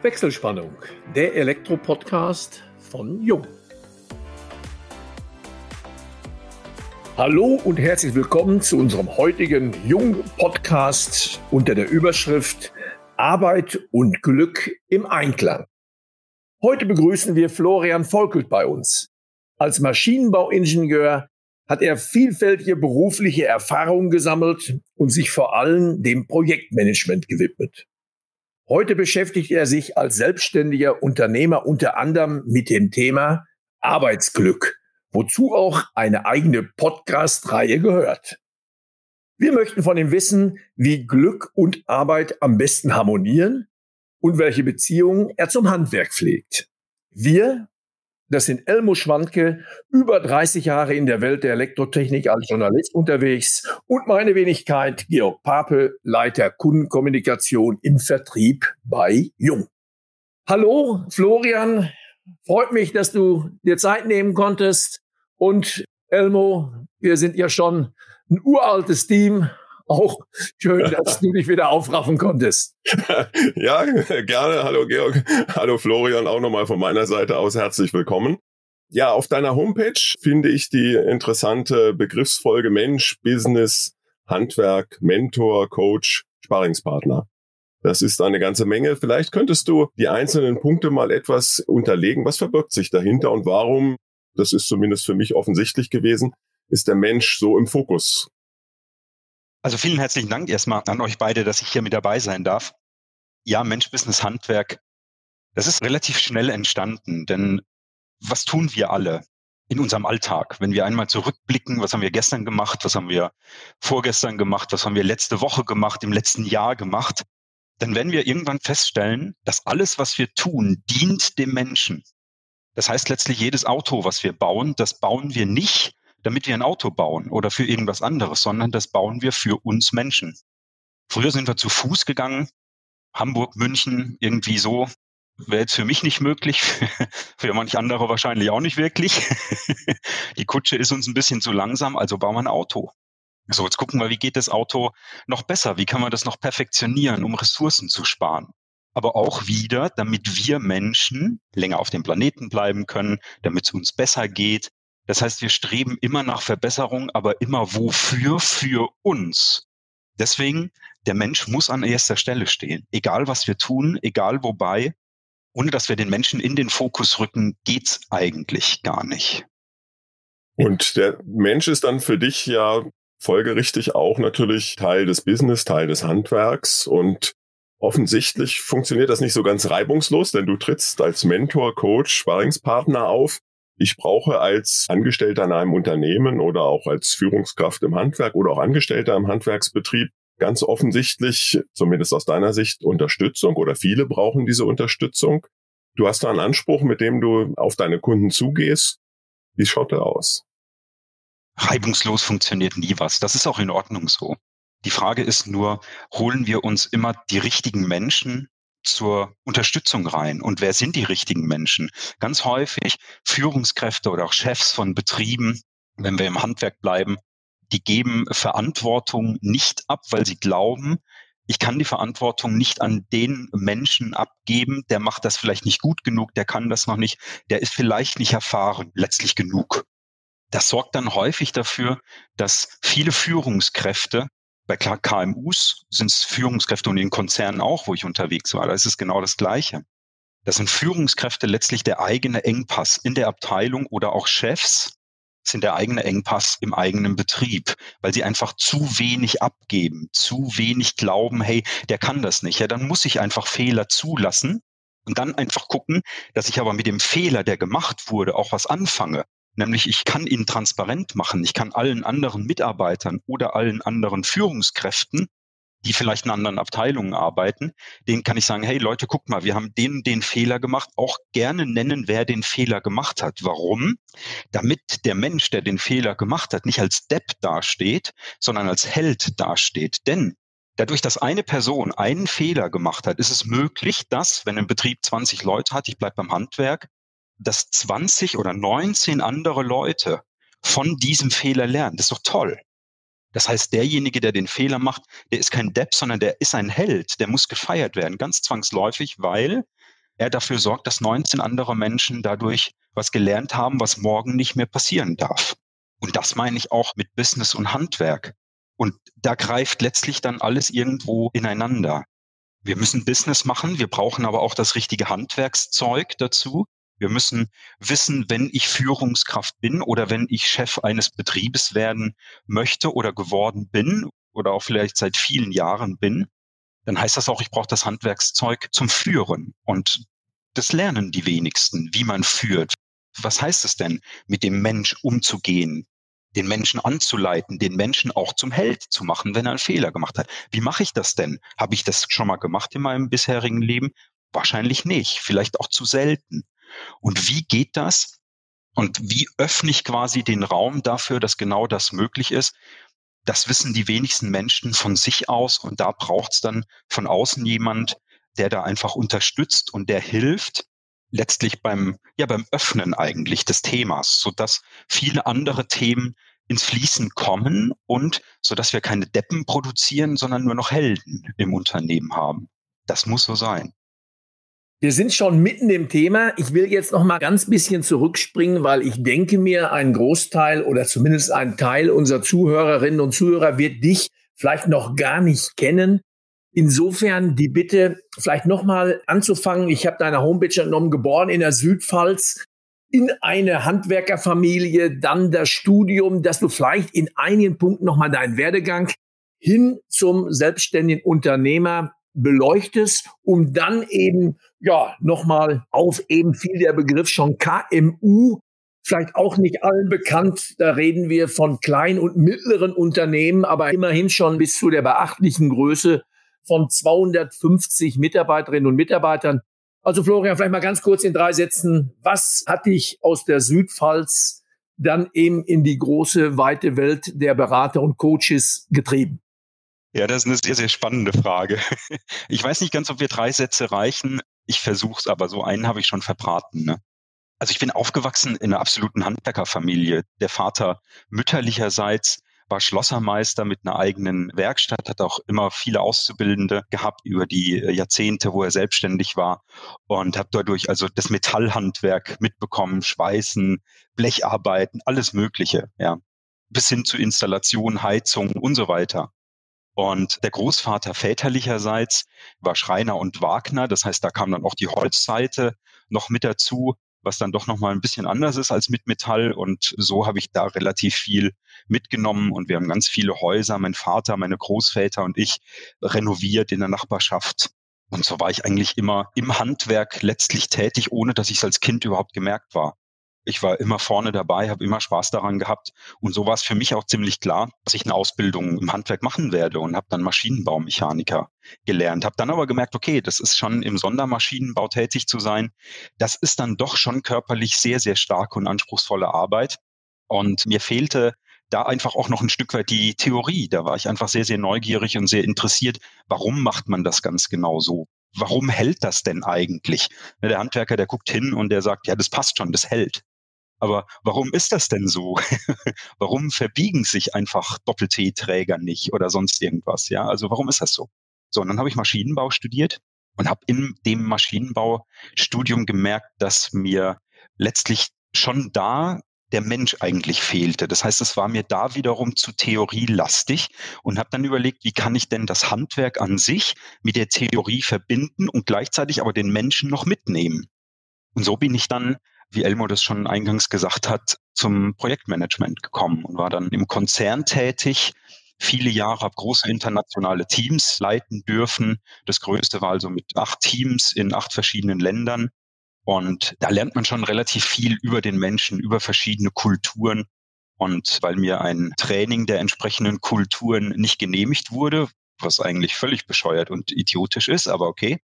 Wechselspannung, der Elektro-Podcast von Jung. Hallo und herzlich willkommen zu unserem heutigen Jung-Podcast unter der Überschrift Arbeit und Glück im Einklang. Heute begrüßen wir Florian Volkelt bei uns. Als Maschinenbauingenieur hat er vielfältige berufliche Erfahrungen gesammelt und sich vor allem dem Projektmanagement gewidmet. Heute beschäftigt er sich als selbstständiger Unternehmer unter anderem mit dem Thema Arbeitsglück, wozu auch eine eigene Podcast-Reihe gehört. Wir möchten von ihm wissen, wie Glück und Arbeit am besten harmonieren und welche Beziehungen er zum Handwerk pflegt. Wir das sind Elmo Schwandke, über 30 Jahre in der Welt der Elektrotechnik als Journalist unterwegs und meine Wenigkeit Georg Pape, Leiter Kundenkommunikation im Vertrieb bei Jung. Hallo Florian, freut mich, dass du dir Zeit nehmen konntest. Und Elmo, wir sind ja schon ein uraltes Team, auch schön, dass du dich wieder aufraffen konntest. ja, gerne. Hallo Georg. Hallo Florian. Auch nochmal von meiner Seite aus herzlich willkommen. Ja, auf deiner Homepage finde ich die interessante Begriffsfolge Mensch, Business, Handwerk, Mentor, Coach, Sparingspartner. Das ist eine ganze Menge. Vielleicht könntest du die einzelnen Punkte mal etwas unterlegen. Was verbirgt sich dahinter und warum, das ist zumindest für mich offensichtlich gewesen, ist der Mensch so im Fokus also vielen herzlichen Dank erstmal an euch beide, dass ich hier mit dabei sein darf. Ja, Mensch, Business, Handwerk, das ist relativ schnell entstanden, denn was tun wir alle in unserem Alltag? Wenn wir einmal zurückblicken, was haben wir gestern gemacht, was haben wir vorgestern gemacht, was haben wir letzte Woche gemacht, im letzten Jahr gemacht, dann werden wir irgendwann feststellen, dass alles, was wir tun, dient dem Menschen. Das heißt letztlich jedes Auto, was wir bauen, das bauen wir nicht, damit wir ein Auto bauen oder für irgendwas anderes, sondern das bauen wir für uns Menschen. Früher sind wir zu Fuß gegangen, Hamburg, München, irgendwie so. Wäre jetzt für mich nicht möglich, für manch andere wahrscheinlich auch nicht wirklich. Die Kutsche ist uns ein bisschen zu langsam, also bauen wir ein Auto. So, jetzt gucken wir, wie geht das Auto noch besser? Wie kann man das noch perfektionieren, um Ressourcen zu sparen? aber auch wieder, damit wir Menschen länger auf dem Planeten bleiben können, damit es uns besser geht, das heißt, wir streben immer nach Verbesserung, aber immer wofür? Für uns. Deswegen, der Mensch muss an erster Stelle stehen. Egal was wir tun, egal wobei, ohne dass wir den Menschen in den Fokus rücken, geht's eigentlich gar nicht. Und der Mensch ist dann für dich ja folgerichtig auch natürlich Teil des Business, Teil des Handwerks und offensichtlich funktioniert das nicht so ganz reibungslos, denn du trittst als Mentor, Coach, Sparringspartner auf ich brauche als Angestellter in einem Unternehmen oder auch als Führungskraft im Handwerk oder auch Angestellter im Handwerksbetrieb ganz offensichtlich, zumindest aus deiner Sicht, Unterstützung oder viele brauchen diese Unterstützung. Du hast da einen Anspruch, mit dem du auf deine Kunden zugehst. Wie schaut der aus? Reibungslos funktioniert nie was. Das ist auch in Ordnung so. Die Frage ist nur, holen wir uns immer die richtigen Menschen zur Unterstützung rein. Und wer sind die richtigen Menschen? Ganz häufig Führungskräfte oder auch Chefs von Betrieben, wenn wir im Handwerk bleiben, die geben Verantwortung nicht ab, weil sie glauben, ich kann die Verantwortung nicht an den Menschen abgeben, der macht das vielleicht nicht gut genug, der kann das noch nicht, der ist vielleicht nicht erfahren, letztlich genug. Das sorgt dann häufig dafür, dass viele Führungskräfte bei KMUs sind es Führungskräfte und in Konzernen auch, wo ich unterwegs war. Da ist es genau das Gleiche. Das sind Führungskräfte letztlich der eigene Engpass in der Abteilung oder auch Chefs sind der eigene Engpass im eigenen Betrieb, weil sie einfach zu wenig abgeben, zu wenig glauben, hey, der kann das nicht. Ja, dann muss ich einfach Fehler zulassen und dann einfach gucken, dass ich aber mit dem Fehler, der gemacht wurde, auch was anfange. Nämlich ich kann ihn transparent machen. Ich kann allen anderen Mitarbeitern oder allen anderen Führungskräften, die vielleicht in anderen Abteilungen arbeiten, denen kann ich sagen, hey Leute, guck mal, wir haben den, den Fehler gemacht, auch gerne nennen, wer den Fehler gemacht hat. Warum? Damit der Mensch, der den Fehler gemacht hat, nicht als Depp dasteht, sondern als Held dasteht. Denn Dadurch, dass eine Person einen Fehler gemacht hat, ist es möglich, dass, wenn ein Betrieb 20 Leute hat, ich bleibe beim Handwerk, dass 20 oder 19 andere Leute von diesem Fehler lernen. Das ist doch toll. Das heißt, derjenige, der den Fehler macht, der ist kein Depp, sondern der ist ein Held. Der muss gefeiert werden, ganz zwangsläufig, weil er dafür sorgt, dass 19 andere Menschen dadurch was gelernt haben, was morgen nicht mehr passieren darf. Und das meine ich auch mit Business und Handwerk. Und da greift letztlich dann alles irgendwo ineinander. Wir müssen Business machen, wir brauchen aber auch das richtige Handwerkszeug dazu. Wir müssen wissen, wenn ich Führungskraft bin oder wenn ich Chef eines Betriebes werden möchte oder geworden bin oder auch vielleicht seit vielen Jahren bin, dann heißt das auch, ich brauche das Handwerkszeug zum Führen. Und das lernen die wenigsten, wie man führt. Was heißt es denn, mit dem Mensch umzugehen, den Menschen anzuleiten, den Menschen auch zum Held zu machen, wenn er einen Fehler gemacht hat? Wie mache ich das denn? Habe ich das schon mal gemacht in meinem bisherigen Leben? Wahrscheinlich nicht, vielleicht auch zu selten. Und wie geht das? Und wie öffne ich quasi den Raum dafür, dass genau das möglich ist? Das wissen die wenigsten Menschen von sich aus und da braucht es dann von außen jemand, der da einfach unterstützt und der hilft, letztlich beim, ja, beim Öffnen eigentlich des Themas, so dass viele andere Themen ins Fließen kommen und so dass wir keine Deppen produzieren, sondern nur noch Helden im Unternehmen haben. Das muss so sein. Wir sind schon mitten im Thema. Ich will jetzt noch mal ganz bisschen zurückspringen, weil ich denke mir, ein Großteil oder zumindest ein Teil unserer Zuhörerinnen und Zuhörer wird dich vielleicht noch gar nicht kennen. Insofern die Bitte, vielleicht noch mal anzufangen. Ich habe deine Homepage entnommen, geboren in der Südpfalz, in eine Handwerkerfamilie, dann das Studium, dass du vielleicht in einigen Punkten noch mal deinen Werdegang hin zum selbstständigen Unternehmer beleuchtest, um dann eben ja nochmal auf eben viel der Begriff schon KMU, vielleicht auch nicht allen bekannt. Da reden wir von kleinen und mittleren Unternehmen, aber immerhin schon bis zu der beachtlichen Größe von 250 Mitarbeiterinnen und Mitarbeitern. Also Florian, vielleicht mal ganz kurz in drei Sätzen. Was hat dich aus der Südpfalz dann eben in die große, weite Welt der Berater und Coaches getrieben? Ja, das ist eine sehr, sehr spannende Frage. Ich weiß nicht ganz, ob wir drei Sätze reichen. Ich versuche es, aber so einen habe ich schon verbraten. Ne? Also ich bin aufgewachsen in einer absoluten Handwerkerfamilie. Der Vater mütterlicherseits war Schlossermeister mit einer eigenen Werkstatt, hat auch immer viele Auszubildende gehabt über die Jahrzehnte, wo er selbstständig war und habe dadurch also das Metallhandwerk mitbekommen, Schweißen, Blecharbeiten, alles Mögliche, ja, bis hin zu Installation, Heizung und so weiter. Und der Großvater väterlicherseits war Schreiner und Wagner. Das heißt, da kam dann auch die Holzseite noch mit dazu, was dann doch nochmal ein bisschen anders ist als mit Metall. Und so habe ich da relativ viel mitgenommen. Und wir haben ganz viele Häuser, mein Vater, meine Großväter und ich, renoviert in der Nachbarschaft. Und so war ich eigentlich immer im Handwerk letztlich tätig, ohne dass ich es als Kind überhaupt gemerkt war. Ich war immer vorne dabei, habe immer Spaß daran gehabt. Und so war es für mich auch ziemlich klar, dass ich eine Ausbildung im Handwerk machen werde und habe dann Maschinenbaumechaniker gelernt. Habe dann aber gemerkt, okay, das ist schon im Sondermaschinenbau tätig zu sein. Das ist dann doch schon körperlich sehr, sehr starke und anspruchsvolle Arbeit. Und mir fehlte da einfach auch noch ein Stück weit die Theorie. Da war ich einfach sehr, sehr neugierig und sehr interessiert. Warum macht man das ganz genau so? Warum hält das denn eigentlich? Der Handwerker, der guckt hin und der sagt, ja, das passt schon, das hält. Aber warum ist das denn so? warum verbiegen sich einfach Doppel-T-Träger nicht oder sonst irgendwas? Ja, also warum ist das so? So, und dann habe ich Maschinenbau studiert und habe in dem Maschinenbaustudium gemerkt, dass mir letztlich schon da der Mensch eigentlich fehlte. Das heißt, es war mir da wiederum zu theorielastig und habe dann überlegt, wie kann ich denn das Handwerk an sich mit der Theorie verbinden und gleichzeitig aber den Menschen noch mitnehmen. Und so bin ich dann wie Elmo das schon eingangs gesagt hat, zum Projektmanagement gekommen und war dann im Konzern tätig, viele Jahre, habe große internationale Teams leiten dürfen. Das größte war also mit acht Teams in acht verschiedenen Ländern. Und da lernt man schon relativ viel über den Menschen, über verschiedene Kulturen. Und weil mir ein Training der entsprechenden Kulturen nicht genehmigt wurde, was eigentlich völlig bescheuert und idiotisch ist, aber okay,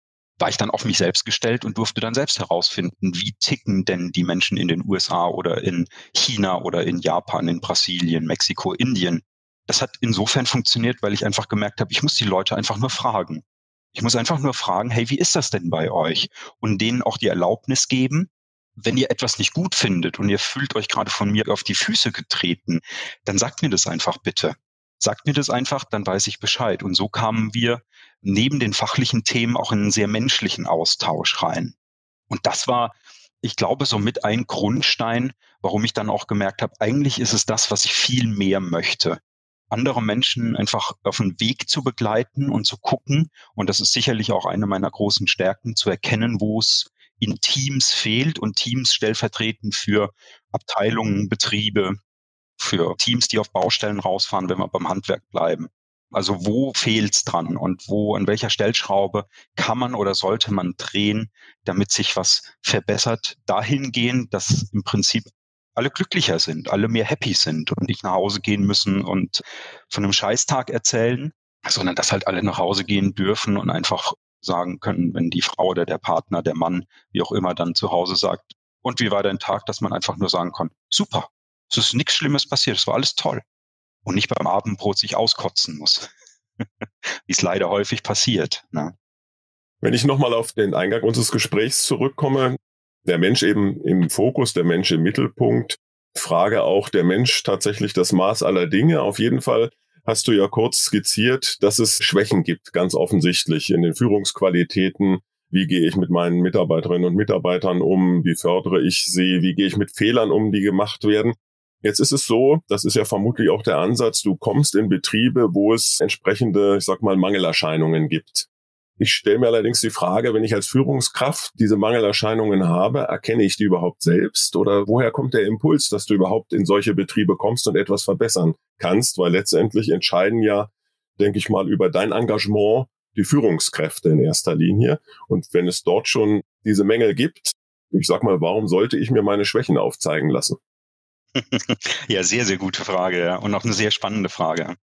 war ich dann auf mich selbst gestellt und durfte dann selbst herausfinden, wie ticken denn die Menschen in den USA oder in China oder in Japan, in Brasilien, Mexiko, Indien. Das hat insofern funktioniert, weil ich einfach gemerkt habe, ich muss die Leute einfach nur fragen. Ich muss einfach nur fragen, hey, wie ist das denn bei euch? Und denen auch die Erlaubnis geben, wenn ihr etwas nicht gut findet und ihr fühlt euch gerade von mir auf die Füße getreten, dann sagt mir das einfach bitte. Sagt mir das einfach, dann weiß ich Bescheid. Und so kamen wir neben den fachlichen Themen auch in einen sehr menschlichen Austausch rein. Und das war, ich glaube, so mit ein Grundstein, warum ich dann auch gemerkt habe, eigentlich ist es das, was ich viel mehr möchte. Andere Menschen einfach auf den Weg zu begleiten und zu gucken. Und das ist sicherlich auch eine meiner großen Stärken, zu erkennen, wo es in Teams fehlt und Teams stellvertretend für Abteilungen, Betriebe, für Teams, die auf Baustellen rausfahren, wenn wir beim Handwerk bleiben. Also wo fehlt's dran und wo, an welcher Stellschraube kann man oder sollte man drehen, damit sich was verbessert, dahingehend, dass im Prinzip alle glücklicher sind, alle mehr happy sind und nicht nach Hause gehen müssen und von einem Scheißtag erzählen, sondern dass halt alle nach Hause gehen dürfen und einfach sagen können, wenn die Frau oder der Partner, der Mann, wie auch immer dann zu Hause sagt, und wie war dein Tag, dass man einfach nur sagen kann, super, es ist nichts Schlimmes passiert, es war alles toll. Und nicht beim Abendbrot sich auskotzen muss, wie es leider häufig passiert. Ne? Wenn ich nochmal auf den Eingang unseres Gesprächs zurückkomme, der Mensch eben im Fokus, der Mensch im Mittelpunkt, Frage auch der Mensch tatsächlich das Maß aller Dinge. Auf jeden Fall hast du ja kurz skizziert, dass es Schwächen gibt, ganz offensichtlich in den Führungsqualitäten. Wie gehe ich mit meinen Mitarbeiterinnen und Mitarbeitern um? Wie fördere ich sie? Wie gehe ich mit Fehlern um, die gemacht werden? Jetzt ist es so, das ist ja vermutlich auch der Ansatz, du kommst in Betriebe, wo es entsprechende, ich sag mal, Mangelerscheinungen gibt. Ich stelle mir allerdings die Frage, wenn ich als Führungskraft diese Mangelerscheinungen habe, erkenne ich die überhaupt selbst oder woher kommt der Impuls, dass du überhaupt in solche Betriebe kommst und etwas verbessern kannst? Weil letztendlich entscheiden ja, denke ich mal, über dein Engagement die Führungskräfte in erster Linie. Und wenn es dort schon diese Mängel gibt, ich sag mal, warum sollte ich mir meine Schwächen aufzeigen lassen? ja, sehr, sehr gute Frage ja. und auch eine sehr spannende Frage.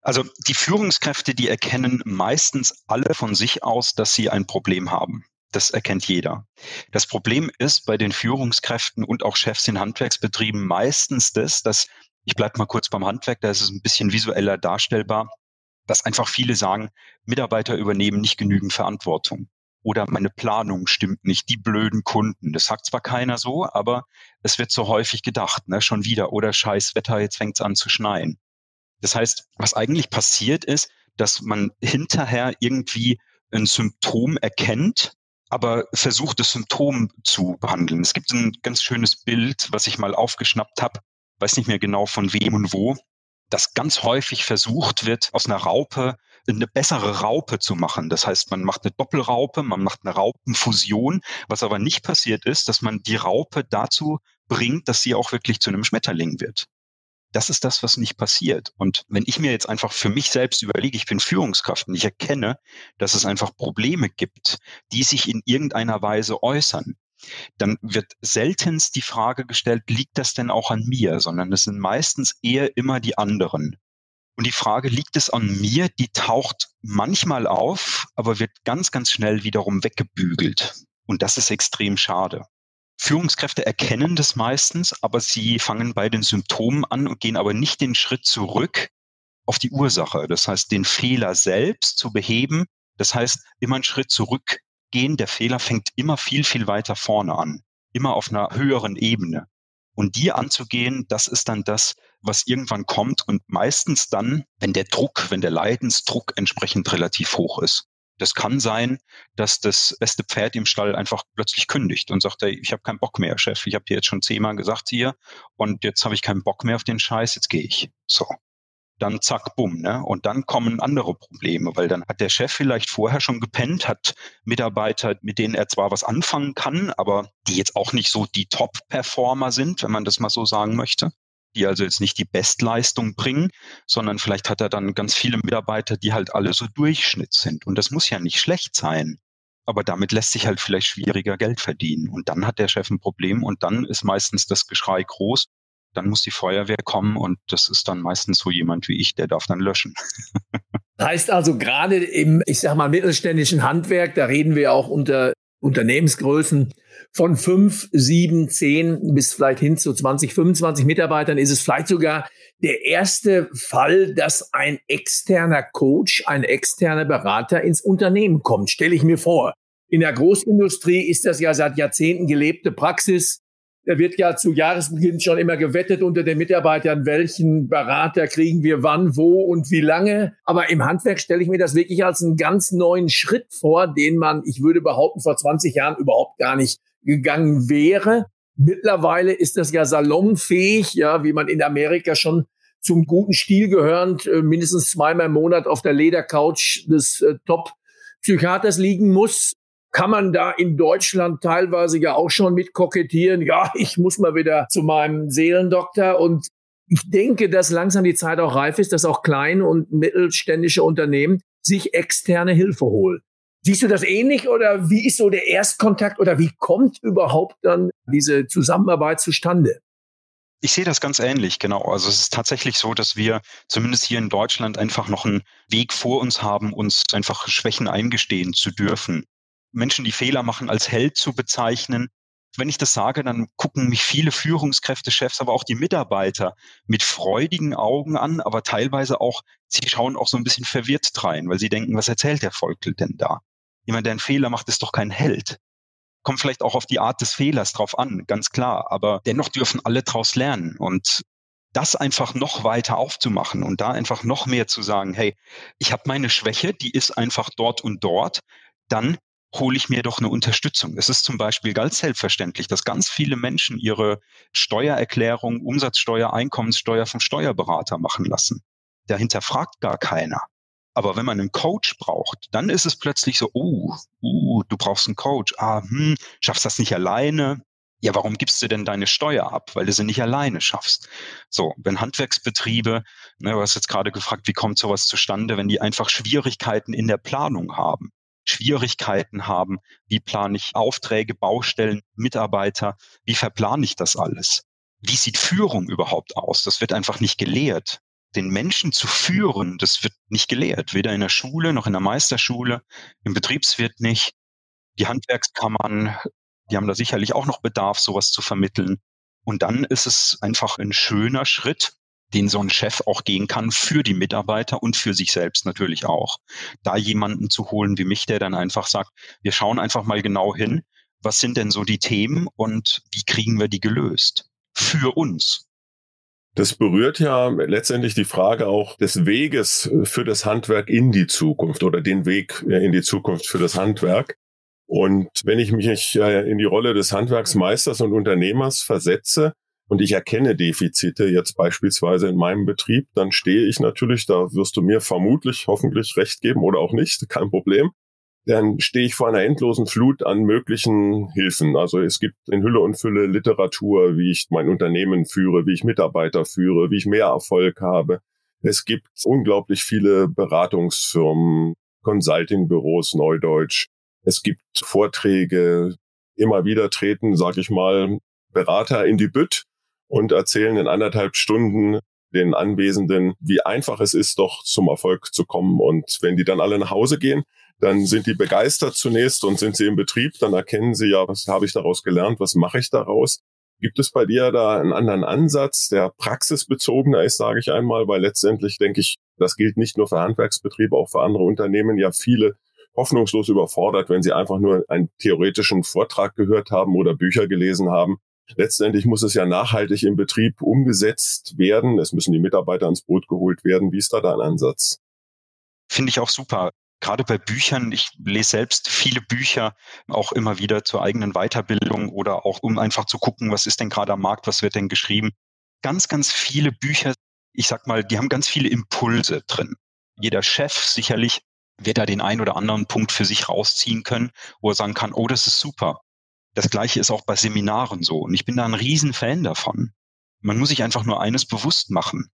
Also die Führungskräfte, die erkennen meistens alle von sich aus, dass sie ein Problem haben. Das erkennt jeder. Das Problem ist bei den Führungskräften und auch Chefs in Handwerksbetrieben meistens das, dass, ich bleibe mal kurz beim Handwerk, da ist es ein bisschen visueller darstellbar, dass einfach viele sagen, Mitarbeiter übernehmen nicht genügend Verantwortung. Oder meine Planung stimmt nicht, die blöden Kunden. Das sagt zwar keiner so, aber es wird so häufig gedacht, ne? schon wieder. Oder scheiß Wetter, jetzt fängt's an zu schneien. Das heißt, was eigentlich passiert ist, dass man hinterher irgendwie ein Symptom erkennt, aber versucht, das Symptom zu behandeln. Es gibt ein ganz schönes Bild, was ich mal aufgeschnappt habe, weiß nicht mehr genau von wem und wo, dass ganz häufig versucht wird, aus einer Raupe eine bessere Raupe zu machen. Das heißt, man macht eine Doppelraupe, man macht eine Raupenfusion. Was aber nicht passiert ist, dass man die Raupe dazu bringt, dass sie auch wirklich zu einem Schmetterling wird. Das ist das, was nicht passiert. Und wenn ich mir jetzt einfach für mich selbst überlege, ich bin Führungskraft und ich erkenne, dass es einfach Probleme gibt, die sich in irgendeiner Weise äußern, dann wird seltenst die Frage gestellt, liegt das denn auch an mir, sondern es sind meistens eher immer die anderen. Und die Frage, liegt es an mir, die taucht manchmal auf, aber wird ganz, ganz schnell wiederum weggebügelt. Und das ist extrem schade. Führungskräfte erkennen das meistens, aber sie fangen bei den Symptomen an und gehen aber nicht den Schritt zurück auf die Ursache. Das heißt, den Fehler selbst zu beheben. Das heißt, immer einen Schritt zurückgehen. Der Fehler fängt immer viel, viel weiter vorne an. Immer auf einer höheren Ebene. Und die anzugehen, das ist dann das, was irgendwann kommt und meistens dann, wenn der Druck, wenn der Leidensdruck entsprechend relativ hoch ist. Das kann sein, dass das beste Pferd im Stall einfach plötzlich kündigt und sagt, ich habe keinen Bock mehr, Chef. Ich habe dir jetzt schon zehnmal gesagt hier und jetzt habe ich keinen Bock mehr auf den Scheiß, jetzt gehe ich. So. Dann zack, bumm, ne? Und dann kommen andere Probleme, weil dann hat der Chef vielleicht vorher schon gepennt, hat Mitarbeiter, mit denen er zwar was anfangen kann, aber die jetzt auch nicht so die Top-Performer sind, wenn man das mal so sagen möchte die also jetzt nicht die Bestleistung bringen, sondern vielleicht hat er dann ganz viele Mitarbeiter, die halt alle so Durchschnitt sind. Und das muss ja nicht schlecht sein. Aber damit lässt sich halt vielleicht schwieriger Geld verdienen. Und dann hat der Chef ein Problem und dann ist meistens das Geschrei groß. Dann muss die Feuerwehr kommen und das ist dann meistens so jemand wie ich, der darf dann löschen. Heißt also gerade im, ich sag mal, mittelständischen Handwerk, da reden wir auch unter Unternehmensgrößen von fünf, sieben, zehn bis vielleicht hin zu 20, 25 Mitarbeitern ist es vielleicht sogar der erste Fall, dass ein externer Coach, ein externer Berater ins Unternehmen kommt. Stelle ich mir vor. In der Großindustrie ist das ja seit Jahrzehnten gelebte Praxis. Da wird ja zu Jahresbeginn schon immer gewettet unter den Mitarbeitern, welchen Berater kriegen wir wann, wo und wie lange. Aber im Handwerk stelle ich mir das wirklich als einen ganz neuen Schritt vor, den man, ich würde behaupten, vor 20 Jahren überhaupt gar nicht gegangen wäre. Mittlerweile ist das ja salonfähig, ja, wie man in Amerika schon zum guten Stil gehörend äh, mindestens zweimal im Monat auf der Ledercouch des äh, Top-Psychiaters liegen muss. Kann man da in Deutschland teilweise ja auch schon mit kokettieren? Ja, ich muss mal wieder zu meinem Seelendoktor und ich denke, dass langsam die Zeit auch reif ist, dass auch kleine und mittelständische Unternehmen sich externe Hilfe holen. Siehst du das ähnlich oder wie ist so der Erstkontakt oder wie kommt überhaupt dann diese Zusammenarbeit zustande? Ich sehe das ganz ähnlich, genau. Also es ist tatsächlich so, dass wir zumindest hier in Deutschland einfach noch einen Weg vor uns haben, uns einfach Schwächen eingestehen zu dürfen. Menschen, die Fehler machen, als Held zu bezeichnen. Wenn ich das sage, dann gucken mich viele Führungskräfte, Chefs, aber auch die Mitarbeiter mit freudigen Augen an, aber teilweise auch, sie schauen auch so ein bisschen verwirrt rein, weil sie denken, was erzählt der Volkel denn da? Jemand, der einen Fehler macht, ist doch kein Held. Kommt vielleicht auch auf die Art des Fehlers drauf an, ganz klar. Aber dennoch dürfen alle draus lernen. Und das einfach noch weiter aufzumachen und da einfach noch mehr zu sagen, hey, ich habe meine Schwäche, die ist einfach dort und dort, dann hole ich mir doch eine Unterstützung. Es ist zum Beispiel ganz selbstverständlich, dass ganz viele Menschen ihre Steuererklärung, Umsatzsteuer, Einkommenssteuer vom Steuerberater machen lassen. Dahinter fragt gar keiner. Aber wenn man einen Coach braucht, dann ist es plötzlich so, uh, uh, du brauchst einen Coach. Ah, hm, schaffst das nicht alleine? Ja, warum gibst du denn deine Steuer ab? Weil du sie nicht alleine schaffst. So, wenn Handwerksbetriebe, ne, du hast jetzt gerade gefragt, wie kommt sowas zustande, wenn die einfach Schwierigkeiten in der Planung haben, Schwierigkeiten haben, wie plane ich Aufträge, Baustellen, Mitarbeiter, wie verplane ich das alles? Wie sieht Führung überhaupt aus? Das wird einfach nicht gelehrt den Menschen zu führen, das wird nicht gelehrt, weder in der Schule noch in der Meisterschule, im Betriebswirt nicht. Die Handwerkskammern, die haben da sicherlich auch noch Bedarf, sowas zu vermitteln. Und dann ist es einfach ein schöner Schritt, den so ein Chef auch gehen kann für die Mitarbeiter und für sich selbst natürlich auch. Da jemanden zu holen wie mich, der dann einfach sagt, wir schauen einfach mal genau hin, was sind denn so die Themen und wie kriegen wir die gelöst? Für uns. Das berührt ja letztendlich die Frage auch des Weges für das Handwerk in die Zukunft oder den Weg in die Zukunft für das Handwerk. Und wenn ich mich in die Rolle des Handwerksmeisters und Unternehmers versetze und ich erkenne Defizite jetzt beispielsweise in meinem Betrieb, dann stehe ich natürlich, da wirst du mir vermutlich hoffentlich recht geben oder auch nicht, kein Problem, dann stehe ich vor einer endlosen Flut an möglichen Hilfen. Also es gibt in Hülle und Fülle Literatur, wie ich mein Unternehmen führe, wie ich Mitarbeiter führe, wie ich mehr Erfolg habe. Es gibt unglaublich viele Beratungsfirmen, Consultingbüros, Neudeutsch. Es gibt Vorträge. Immer wieder treten, sag ich mal, Berater in die Bütt und erzählen in anderthalb Stunden den Anwesenden, wie einfach es ist, doch zum Erfolg zu kommen. Und wenn die dann alle nach Hause gehen, dann sind die begeistert zunächst und sind sie im Betrieb, dann erkennen sie ja, was habe ich daraus gelernt, was mache ich daraus. Gibt es bei dir da einen anderen Ansatz, der praxisbezogener ist, sage ich einmal, weil letztendlich denke ich, das gilt nicht nur für Handwerksbetriebe, auch für andere Unternehmen, ja viele hoffnungslos überfordert, wenn sie einfach nur einen theoretischen Vortrag gehört haben oder Bücher gelesen haben. Letztendlich muss es ja nachhaltig im Betrieb umgesetzt werden. Es müssen die Mitarbeiter ans Boot geholt werden. Wie ist da dein Ansatz? Finde ich auch super gerade bei Büchern, ich lese selbst viele Bücher, auch immer wieder zur eigenen Weiterbildung oder auch um einfach zu gucken, was ist denn gerade am Markt, was wird denn geschrieben. Ganz, ganz viele Bücher, ich sag mal, die haben ganz viele Impulse drin. Jeder Chef sicherlich wird da den einen oder anderen Punkt für sich rausziehen können, wo er sagen kann, oh, das ist super. Das gleiche ist auch bei Seminaren so. Und ich bin da ein Riesenfan davon. Man muss sich einfach nur eines bewusst machen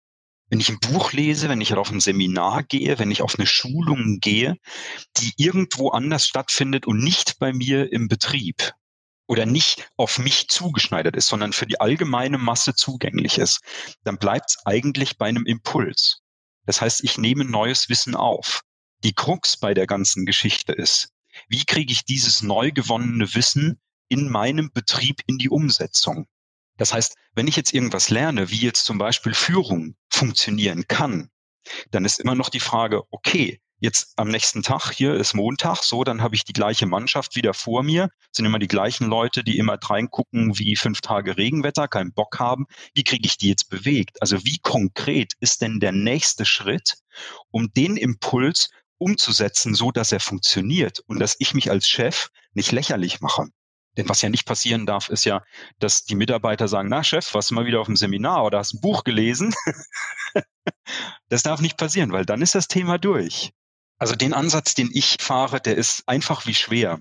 wenn ich ein Buch lese, wenn ich auf ein Seminar gehe, wenn ich auf eine Schulung gehe, die irgendwo anders stattfindet und nicht bei mir im Betrieb oder nicht auf mich zugeschneidert ist, sondern für die allgemeine Masse zugänglich ist, dann bleibt es eigentlich bei einem Impuls. Das heißt, ich nehme neues Wissen auf. Die Krux bei der ganzen Geschichte ist, wie kriege ich dieses neu gewonnene Wissen in meinem Betrieb in die Umsetzung? Das heißt, wenn ich jetzt irgendwas lerne, wie jetzt zum Beispiel Führung funktionieren kann, dann ist immer noch die Frage, okay, jetzt am nächsten Tag, hier ist Montag, so, dann habe ich die gleiche Mannschaft wieder vor mir, sind immer die gleichen Leute, die immer reingucken wie fünf Tage Regenwetter, keinen Bock haben. Wie kriege ich die jetzt bewegt? Also wie konkret ist denn der nächste Schritt, um den Impuls umzusetzen, so dass er funktioniert und dass ich mich als Chef nicht lächerlich mache? Denn was ja nicht passieren darf, ist ja, dass die Mitarbeiter sagen, na Chef, warst du mal wieder auf dem Seminar oder hast ein Buch gelesen? das darf nicht passieren, weil dann ist das Thema durch. Also den Ansatz, den ich fahre, der ist einfach wie schwer.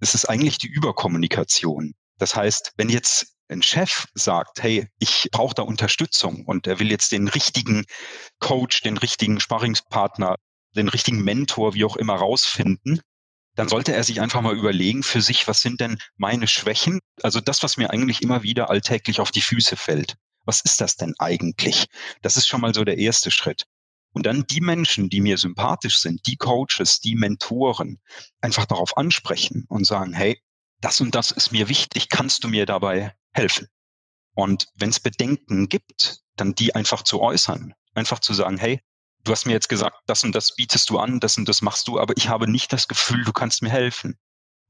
Es ist eigentlich die Überkommunikation. Das heißt, wenn jetzt ein Chef sagt, hey, ich brauche da Unterstützung und er will jetzt den richtigen Coach, den richtigen Sparringspartner, den richtigen Mentor, wie auch immer, rausfinden, dann sollte er sich einfach mal überlegen für sich, was sind denn meine Schwächen? Also das, was mir eigentlich immer wieder alltäglich auf die Füße fällt. Was ist das denn eigentlich? Das ist schon mal so der erste Schritt. Und dann die Menschen, die mir sympathisch sind, die Coaches, die Mentoren, einfach darauf ansprechen und sagen, hey, das und das ist mir wichtig, kannst du mir dabei helfen? Und wenn es Bedenken gibt, dann die einfach zu äußern. Einfach zu sagen, hey, du hast mir jetzt gesagt, das und das bietest du an, das und das machst du, aber ich habe nicht das Gefühl, du kannst mir helfen.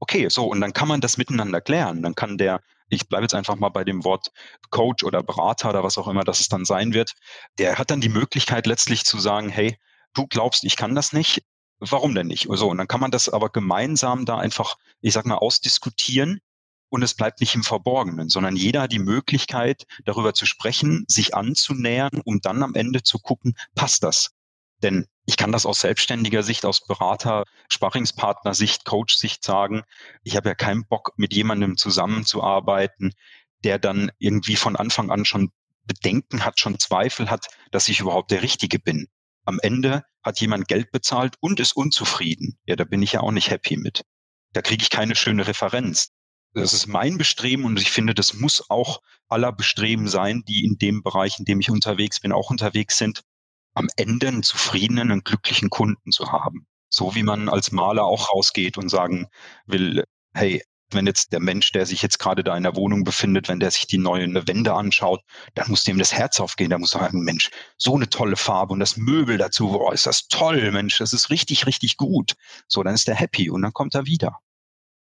Okay, so, und dann kann man das miteinander klären. Dann kann der, ich bleibe jetzt einfach mal bei dem Wort Coach oder Berater oder was auch immer das dann sein wird, der hat dann die Möglichkeit letztlich zu sagen, hey, du glaubst, ich kann das nicht, warum denn nicht? So, und dann kann man das aber gemeinsam da einfach, ich sag mal, ausdiskutieren und es bleibt nicht im Verborgenen, sondern jeder hat die Möglichkeit, darüber zu sprechen, sich anzunähern, um dann am Ende zu gucken, passt das? Denn ich kann das aus selbstständiger Sicht, aus Berater, Sparringspartner-Sicht, Coach-Sicht sagen. Ich habe ja keinen Bock, mit jemandem zusammenzuarbeiten, der dann irgendwie von Anfang an schon Bedenken hat, schon Zweifel hat, dass ich überhaupt der Richtige bin. Am Ende hat jemand Geld bezahlt und ist unzufrieden. Ja, da bin ich ja auch nicht happy mit. Da kriege ich keine schöne Referenz. Das ist mein Bestreben und ich finde, das muss auch aller Bestreben sein, die in dem Bereich, in dem ich unterwegs bin, auch unterwegs sind, am Ende einen zufriedenen und glücklichen Kunden zu haben. So wie man als Maler auch rausgeht und sagen will, hey, wenn jetzt der Mensch, der sich jetzt gerade da in der Wohnung befindet, wenn der sich die neuen Wände anschaut, dann muss dem das Herz aufgehen. Da muss sagen, Mensch, so eine tolle Farbe und das Möbel dazu, boah, ist das toll, Mensch, das ist richtig, richtig gut. So, dann ist der happy und dann kommt er wieder.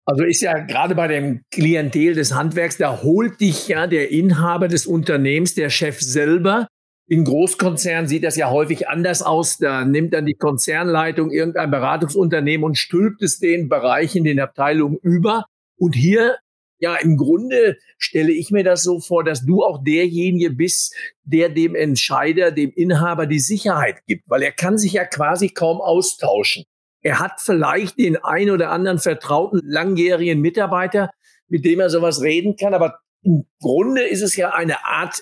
Also ist ja gerade bei dem Klientel des Handwerks, da holt dich ja der Inhaber des Unternehmens, der Chef selber, in Großkonzernen sieht das ja häufig anders aus. Da nimmt dann die Konzernleitung irgendein Beratungsunternehmen und stülpt es den Bereichen, den Abteilungen über. Und hier, ja, im Grunde stelle ich mir das so vor, dass du auch derjenige bist, der dem Entscheider, dem Inhaber die Sicherheit gibt, weil er kann sich ja quasi kaum austauschen. Er hat vielleicht den ein oder anderen vertrauten langjährigen Mitarbeiter, mit dem er sowas reden kann, aber im Grunde ist es ja eine Art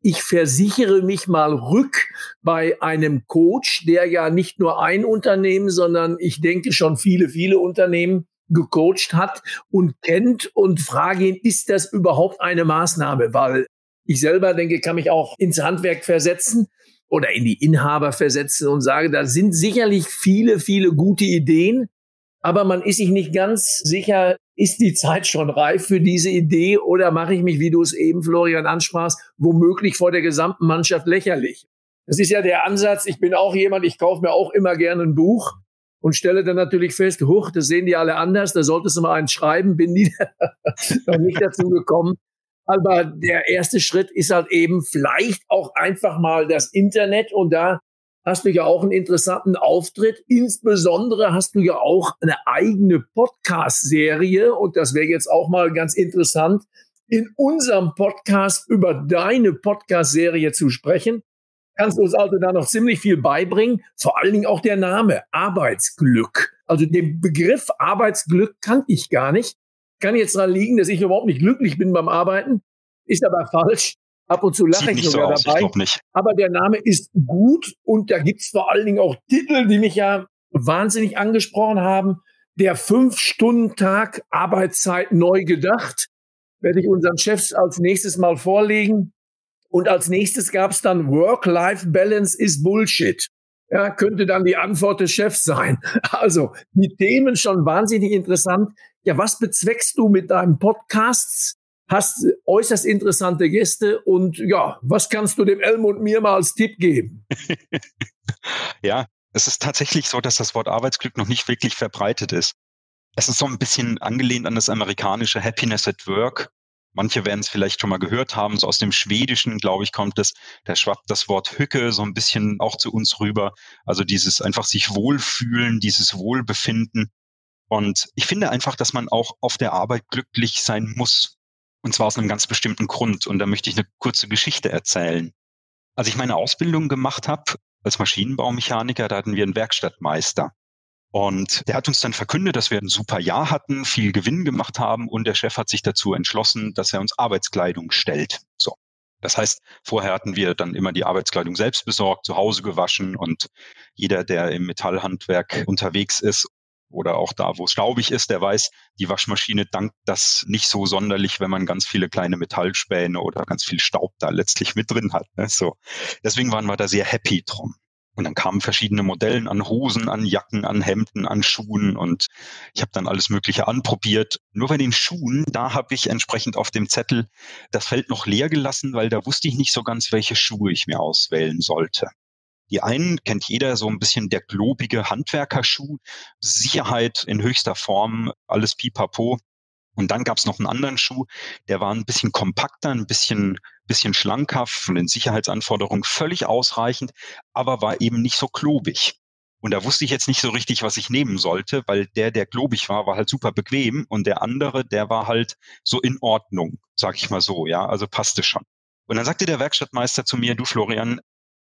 ich versichere mich mal rück bei einem Coach, der ja nicht nur ein Unternehmen, sondern ich denke schon viele, viele Unternehmen gecoacht hat und kennt und frage ihn, ist das überhaupt eine Maßnahme? Weil ich selber denke, kann mich auch ins Handwerk versetzen oder in die Inhaber versetzen und sage, da sind sicherlich viele, viele gute Ideen, aber man ist sich nicht ganz sicher, ist die Zeit schon reif für diese Idee oder mache ich mich, wie du es eben, Florian, ansprachst, womöglich vor der gesamten Mannschaft lächerlich? Das ist ja der Ansatz. Ich bin auch jemand, ich kaufe mir auch immer gerne ein Buch und stelle dann natürlich fest, huch, das sehen die alle anders, da solltest du mal eins schreiben, bin nie, noch nicht dazu gekommen. Aber der erste Schritt ist halt eben vielleicht auch einfach mal das Internet und da hast du ja auch einen interessanten Auftritt. Insbesondere hast du ja auch eine eigene Podcast-Serie und das wäre jetzt auch mal ganz interessant, in unserem Podcast über deine Podcast-Serie zu sprechen. Kannst du uns also da noch ziemlich viel beibringen. Vor allen Dingen auch der Name Arbeitsglück. Also den Begriff Arbeitsglück kannte ich gar nicht. Kann jetzt daran liegen, dass ich überhaupt nicht glücklich bin beim Arbeiten. Ist aber falsch. Ab und zu lache ich sogar so dabei. Ich Aber der Name ist gut und da gibt's vor allen Dingen auch Titel, die mich ja wahnsinnig angesprochen haben. Der Fünf-Stunden-Tag Arbeitszeit neu gedacht. Werde ich unseren Chefs als nächstes mal vorlegen. Und als nächstes gab's dann Work-Life-Balance is Bullshit. Ja, könnte dann die Antwort des Chefs sein. Also die Themen schon wahnsinnig interessant. Ja, was bezweckst du mit deinem Podcasts? Hast äußerst interessante Gäste und ja, was kannst du dem Elm und mir mal als Tipp geben? ja, es ist tatsächlich so, dass das Wort Arbeitsglück noch nicht wirklich verbreitet ist. Es ist so ein bisschen angelehnt an das amerikanische Happiness at Work. Manche werden es vielleicht schon mal gehört haben, so aus dem Schwedischen, glaube ich, kommt es, da schwappt das Wort Hücke so ein bisschen auch zu uns rüber. Also dieses einfach sich wohlfühlen, dieses Wohlbefinden. Und ich finde einfach, dass man auch auf der Arbeit glücklich sein muss. Und zwar aus einem ganz bestimmten Grund. Und da möchte ich eine kurze Geschichte erzählen. Als ich meine Ausbildung gemacht habe als Maschinenbaumechaniker, da hatten wir einen Werkstattmeister. Und der hat uns dann verkündet, dass wir ein super Jahr hatten, viel Gewinn gemacht haben und der Chef hat sich dazu entschlossen, dass er uns Arbeitskleidung stellt. So. Das heißt, vorher hatten wir dann immer die Arbeitskleidung selbst besorgt, zu Hause gewaschen und jeder, der im Metallhandwerk unterwegs ist oder auch da, wo es staubig ist, der weiß, die Waschmaschine dankt das nicht so sonderlich, wenn man ganz viele kleine Metallspäne oder ganz viel Staub da letztlich mit drin hat. Ne? So. Deswegen waren wir da sehr happy drum. Und dann kamen verschiedene Modellen an Hosen, an Jacken, an Hemden, an Schuhen und ich habe dann alles Mögliche anprobiert. Nur bei den Schuhen, da habe ich entsprechend auf dem Zettel das Feld noch leer gelassen, weil da wusste ich nicht so ganz, welche Schuhe ich mir auswählen sollte. Die einen kennt jeder so ein bisschen der globige Handwerkerschuh, Sicherheit in höchster Form, alles pipapo. Und dann gab es noch einen anderen Schuh, der war ein bisschen kompakter, ein bisschen bisschen schlanker, von den Sicherheitsanforderungen völlig ausreichend, aber war eben nicht so klobig. Und da wusste ich jetzt nicht so richtig, was ich nehmen sollte, weil der, der klobig war, war halt super bequem und der andere, der war halt so in Ordnung, sag ich mal so, ja, also passte schon. Und dann sagte der Werkstattmeister zu mir, du Florian,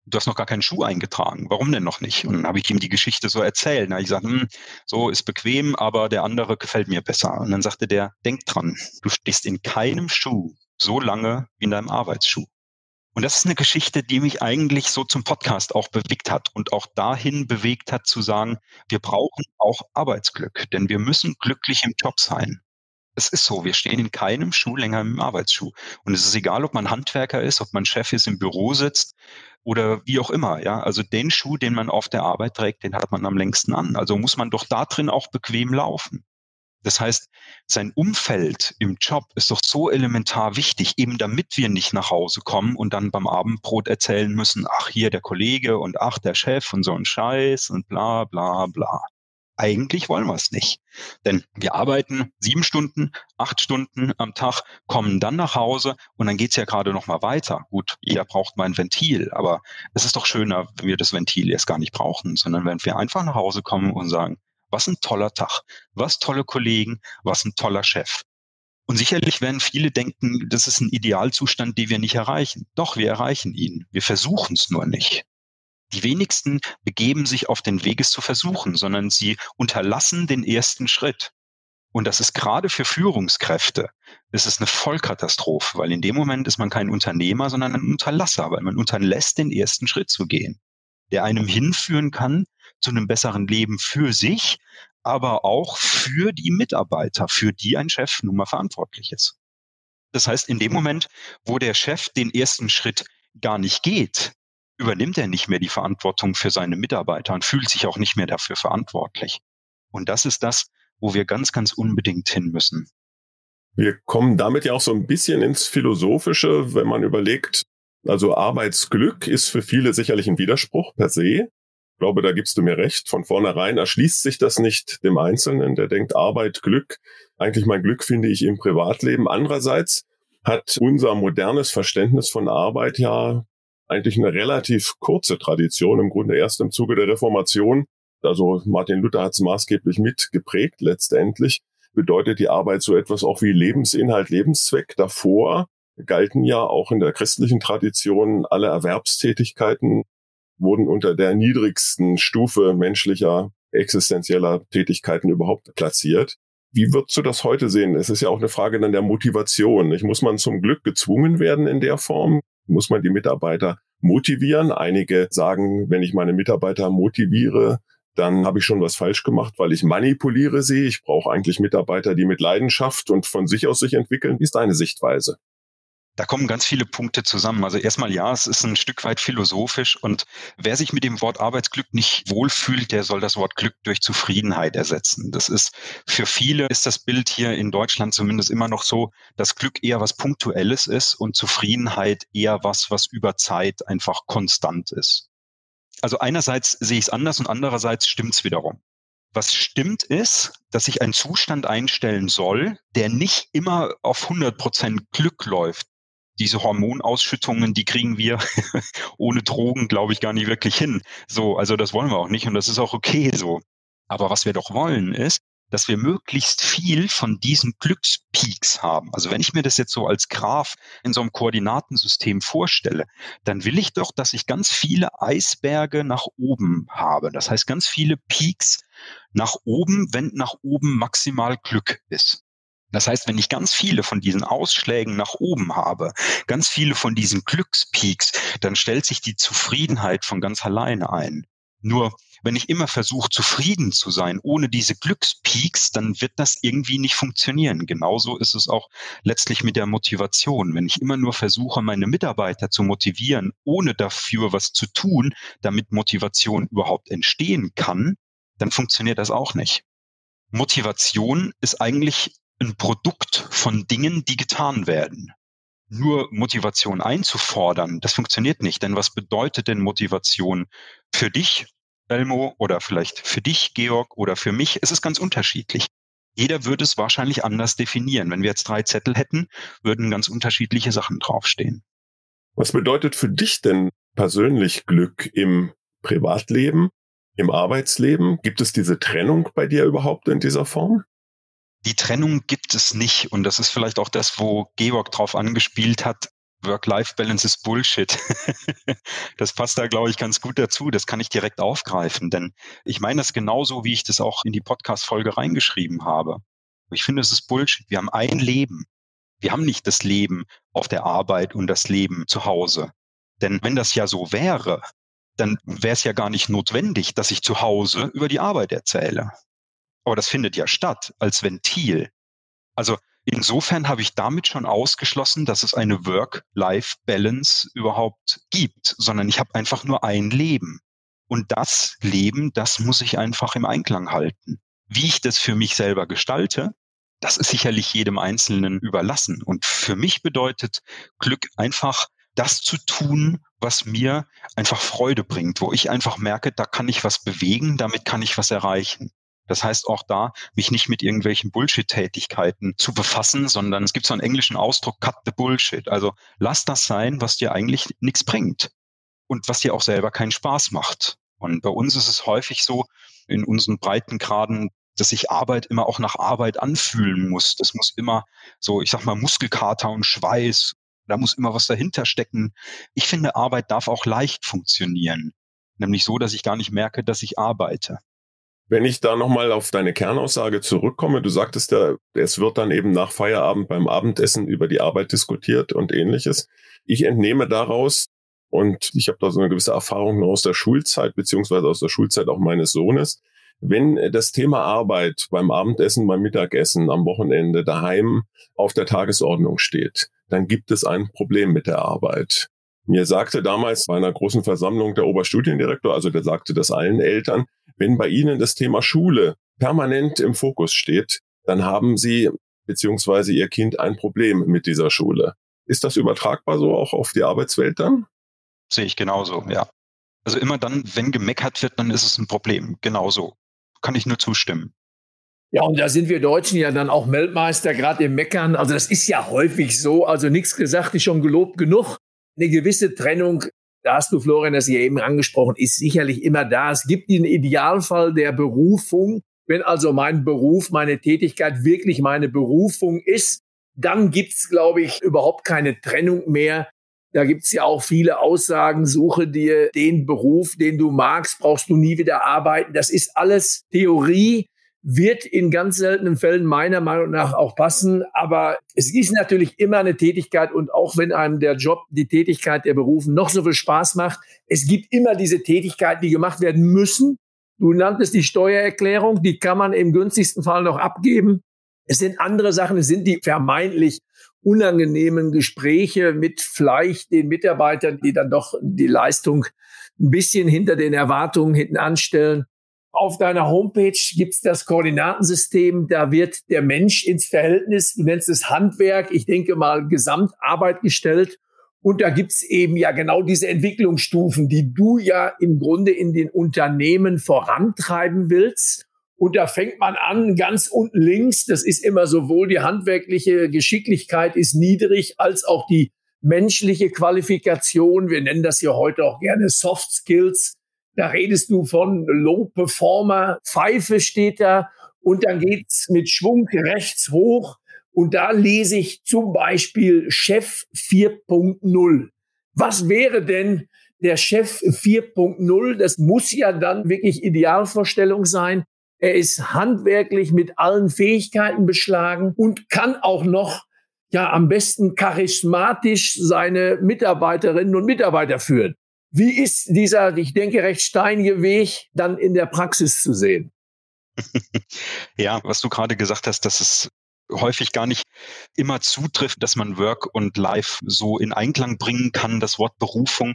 du hast noch gar keinen Schuh eingetragen. Warum denn noch nicht? Und dann habe ich ihm die Geschichte so erzählt. Habe ich gesagt, hm, so ist bequem, aber der andere gefällt mir besser. Und dann sagte der, denk dran, du stehst in keinem Schuh so lange wie in deinem Arbeitsschuh. Und das ist eine Geschichte, die mich eigentlich so zum Podcast auch bewegt hat und auch dahin bewegt hat zu sagen, wir brauchen auch Arbeitsglück, denn wir müssen glücklich im Job sein. Es ist so, wir stehen in keinem Schuh länger im Arbeitsschuh. Und es ist egal, ob man Handwerker ist, ob man Chef ist, im Büro sitzt oder wie auch immer. Ja, also den Schuh, den man auf der Arbeit trägt, den hat man am längsten an. Also muss man doch da drin auch bequem laufen. Das heißt, sein Umfeld im Job ist doch so elementar wichtig, eben damit wir nicht nach Hause kommen und dann beim Abendbrot erzählen müssen, ach hier der Kollege und ach der Chef und so ein Scheiß und bla bla bla. Eigentlich wollen wir es nicht. Denn wir arbeiten sieben Stunden, acht Stunden am Tag, kommen dann nach Hause und dann geht's ja gerade noch mal weiter. Gut, jeder braucht mal ein Ventil, aber es ist doch schöner, wenn wir das Ventil erst gar nicht brauchen, sondern wenn wir einfach nach Hause kommen und sagen, was ein toller Tag, was tolle Kollegen, was ein toller Chef. Und sicherlich werden viele denken, das ist ein Idealzustand, den wir nicht erreichen. Doch, wir erreichen ihn. Wir versuchen es nur nicht. Die wenigsten begeben sich auf den Weg, es zu versuchen, sondern sie unterlassen den ersten Schritt. Und das ist gerade für Führungskräfte, ist eine Vollkatastrophe, weil in dem Moment ist man kein Unternehmer, sondern ein Unterlasser, weil man unterlässt, den ersten Schritt zu gehen, der einem hinführen kann, zu einem besseren Leben für sich, aber auch für die Mitarbeiter, für die ein Chef nun mal verantwortlich ist. Das heißt, in dem Moment, wo der Chef den ersten Schritt gar nicht geht, übernimmt er nicht mehr die Verantwortung für seine Mitarbeiter und fühlt sich auch nicht mehr dafür verantwortlich. Und das ist das, wo wir ganz, ganz unbedingt hin müssen. Wir kommen damit ja auch so ein bisschen ins Philosophische, wenn man überlegt, also Arbeitsglück ist für viele sicherlich ein Widerspruch per se glaube, da gibst du mir recht. Von vornherein erschließt sich das nicht dem Einzelnen, der denkt Arbeit, Glück. Eigentlich mein Glück finde ich im Privatleben. Andererseits hat unser modernes Verständnis von Arbeit ja eigentlich eine relativ kurze Tradition, im Grunde erst im Zuge der Reformation. Also Martin Luther hat es maßgeblich mitgeprägt letztendlich. Bedeutet die Arbeit so etwas auch wie Lebensinhalt, Lebenszweck. Davor galten ja auch in der christlichen Tradition alle Erwerbstätigkeiten wurden unter der niedrigsten Stufe menschlicher existenzieller Tätigkeiten überhaupt platziert. Wie würdest du das heute sehen? Es ist ja auch eine Frage dann der Motivation. Ich muss man zum Glück gezwungen werden in der Form? Muss man die Mitarbeiter motivieren? Einige sagen, wenn ich meine Mitarbeiter motiviere, dann habe ich schon was falsch gemacht, weil ich manipuliere sie. Ich brauche eigentlich Mitarbeiter, die mit Leidenschaft und von sich aus sich entwickeln. Wie ist deine Sichtweise? Da kommen ganz viele Punkte zusammen. Also erstmal ja, es ist ein Stück weit philosophisch und wer sich mit dem Wort Arbeitsglück nicht wohlfühlt, der soll das Wort Glück durch Zufriedenheit ersetzen. Das ist für viele ist das Bild hier in Deutschland zumindest immer noch so, dass Glück eher was Punktuelles ist und Zufriedenheit eher was, was über Zeit einfach konstant ist. Also einerseits sehe ich es anders und andererseits stimmt es wiederum. Was stimmt ist, dass sich ein Zustand einstellen soll, der nicht immer auf 100 Prozent Glück läuft diese Hormonausschüttungen, die kriegen wir ohne Drogen, glaube ich, gar nicht wirklich hin. So, also das wollen wir auch nicht und das ist auch okay so. Aber was wir doch wollen ist, dass wir möglichst viel von diesen Glückspeaks haben. Also wenn ich mir das jetzt so als Graph in so einem Koordinatensystem vorstelle, dann will ich doch, dass ich ganz viele Eisberge nach oben habe. Das heißt, ganz viele Peaks nach oben, wenn nach oben maximal Glück ist. Das heißt, wenn ich ganz viele von diesen Ausschlägen nach oben habe, ganz viele von diesen Glückspeaks, dann stellt sich die Zufriedenheit von ganz alleine ein. Nur wenn ich immer versuche, zufrieden zu sein, ohne diese Glückspeaks, dann wird das irgendwie nicht funktionieren. Genauso ist es auch letztlich mit der Motivation. Wenn ich immer nur versuche, meine Mitarbeiter zu motivieren, ohne dafür was zu tun, damit Motivation überhaupt entstehen kann, dann funktioniert das auch nicht. Motivation ist eigentlich ein Produkt von Dingen, die getan werden. Nur Motivation einzufordern, das funktioniert nicht. Denn was bedeutet denn Motivation für dich, Elmo, oder vielleicht für dich, Georg, oder für mich? Es ist ganz unterschiedlich. Jeder würde es wahrscheinlich anders definieren. Wenn wir jetzt drei Zettel hätten, würden ganz unterschiedliche Sachen draufstehen. Was bedeutet für dich denn persönlich Glück im Privatleben, im Arbeitsleben? Gibt es diese Trennung bei dir überhaupt in dieser Form? Die Trennung gibt es nicht. Und das ist vielleicht auch das, wo Georg drauf angespielt hat. Work-Life-Balance ist Bullshit. das passt da, glaube ich, ganz gut dazu. Das kann ich direkt aufgreifen, denn ich meine das genauso, wie ich das auch in die Podcast-Folge reingeschrieben habe. Ich finde, es ist Bullshit. Wir haben ein Leben. Wir haben nicht das Leben auf der Arbeit und das Leben zu Hause. Denn wenn das ja so wäre, dann wäre es ja gar nicht notwendig, dass ich zu Hause über die Arbeit erzähle. Aber das findet ja statt als Ventil. Also insofern habe ich damit schon ausgeschlossen, dass es eine Work-Life-Balance überhaupt gibt, sondern ich habe einfach nur ein Leben. Und das Leben, das muss ich einfach im Einklang halten. Wie ich das für mich selber gestalte, das ist sicherlich jedem Einzelnen überlassen. Und für mich bedeutet Glück einfach, das zu tun, was mir einfach Freude bringt, wo ich einfach merke, da kann ich was bewegen, damit kann ich was erreichen. Das heißt auch da, mich nicht mit irgendwelchen Bullshit-Tätigkeiten zu befassen, sondern es gibt so einen englischen Ausdruck, cut the bullshit. Also lass das sein, was dir eigentlich nichts bringt und was dir auch selber keinen Spaß macht. Und bei uns ist es häufig so, in unseren Breitengraden, dass sich Arbeit immer auch nach Arbeit anfühlen muss. Das muss immer so, ich sag mal, Muskelkater und Schweiß. Da muss immer was dahinter stecken. Ich finde, Arbeit darf auch leicht funktionieren. Nämlich so, dass ich gar nicht merke, dass ich arbeite. Wenn ich da nochmal auf deine Kernaussage zurückkomme, du sagtest ja, es wird dann eben nach Feierabend beim Abendessen über die Arbeit diskutiert und ähnliches. Ich entnehme daraus, und ich habe da so eine gewisse Erfahrung aus der Schulzeit, beziehungsweise aus der Schulzeit auch meines Sohnes, wenn das Thema Arbeit beim Abendessen, beim Mittagessen, am Wochenende, daheim auf der Tagesordnung steht, dann gibt es ein Problem mit der Arbeit. Mir sagte damals bei einer großen Versammlung der Oberstudiendirektor, also der sagte das allen Eltern, wenn bei Ihnen das Thema Schule permanent im Fokus steht, dann haben Sie beziehungsweise Ihr Kind ein Problem mit dieser Schule. Ist das übertragbar so auch auf die Arbeitswelt dann? Sehe ich genauso, ja. Also immer dann, wenn gemeckert wird, dann ist es ein Problem. Genauso. Kann ich nur zustimmen. Ja, und da sind wir Deutschen ja dann auch Weltmeister, gerade im Meckern. Also das ist ja häufig so. Also nichts gesagt ist schon gelobt genug. Eine gewisse Trennung da hast du, Florian, das hier eben angesprochen, ist sicherlich immer da. Es gibt den Idealfall der Berufung. Wenn also mein Beruf, meine Tätigkeit wirklich meine Berufung ist, dann gibt's, glaube ich, überhaupt keine Trennung mehr. Da gibt's ja auch viele Aussagen, suche dir den Beruf, den du magst, brauchst du nie wieder arbeiten. Das ist alles Theorie wird in ganz seltenen Fällen meiner Meinung nach auch passen. Aber es ist natürlich immer eine Tätigkeit und auch wenn einem der Job, die Tätigkeit der Berufen noch so viel Spaß macht, es gibt immer diese Tätigkeiten, die gemacht werden müssen. Du nanntest die Steuererklärung, die kann man im günstigsten Fall noch abgeben. Es sind andere Sachen, es sind die vermeintlich unangenehmen Gespräche mit vielleicht den Mitarbeitern, die dann doch die Leistung ein bisschen hinter den Erwartungen hinten anstellen. Auf deiner Homepage gibt's das Koordinatensystem. Da wird der Mensch ins Verhältnis, du nennst es Handwerk, ich denke mal Gesamtarbeit gestellt. Und da gibt's eben ja genau diese Entwicklungsstufen, die du ja im Grunde in den Unternehmen vorantreiben willst. Und da fängt man an, ganz unten links, das ist immer sowohl die handwerkliche Geschicklichkeit ist niedrig, als auch die menschliche Qualifikation. Wir nennen das ja heute auch gerne Soft Skills da redest du von Low Performer, Pfeife steht da und dann geht's mit Schwung rechts hoch und da lese ich zum Beispiel Chef 4.0. Was wäre denn der Chef 4.0? Das muss ja dann wirklich Idealvorstellung sein. Er ist handwerklich mit allen Fähigkeiten beschlagen und kann auch noch ja am besten charismatisch seine Mitarbeiterinnen und Mitarbeiter führen. Wie ist dieser, ich denke, recht steinige Weg dann in der Praxis zu sehen? ja, was du gerade gesagt hast, dass es häufig gar nicht immer zutrifft, dass man Work und Life so in Einklang bringen kann, das Wort Berufung.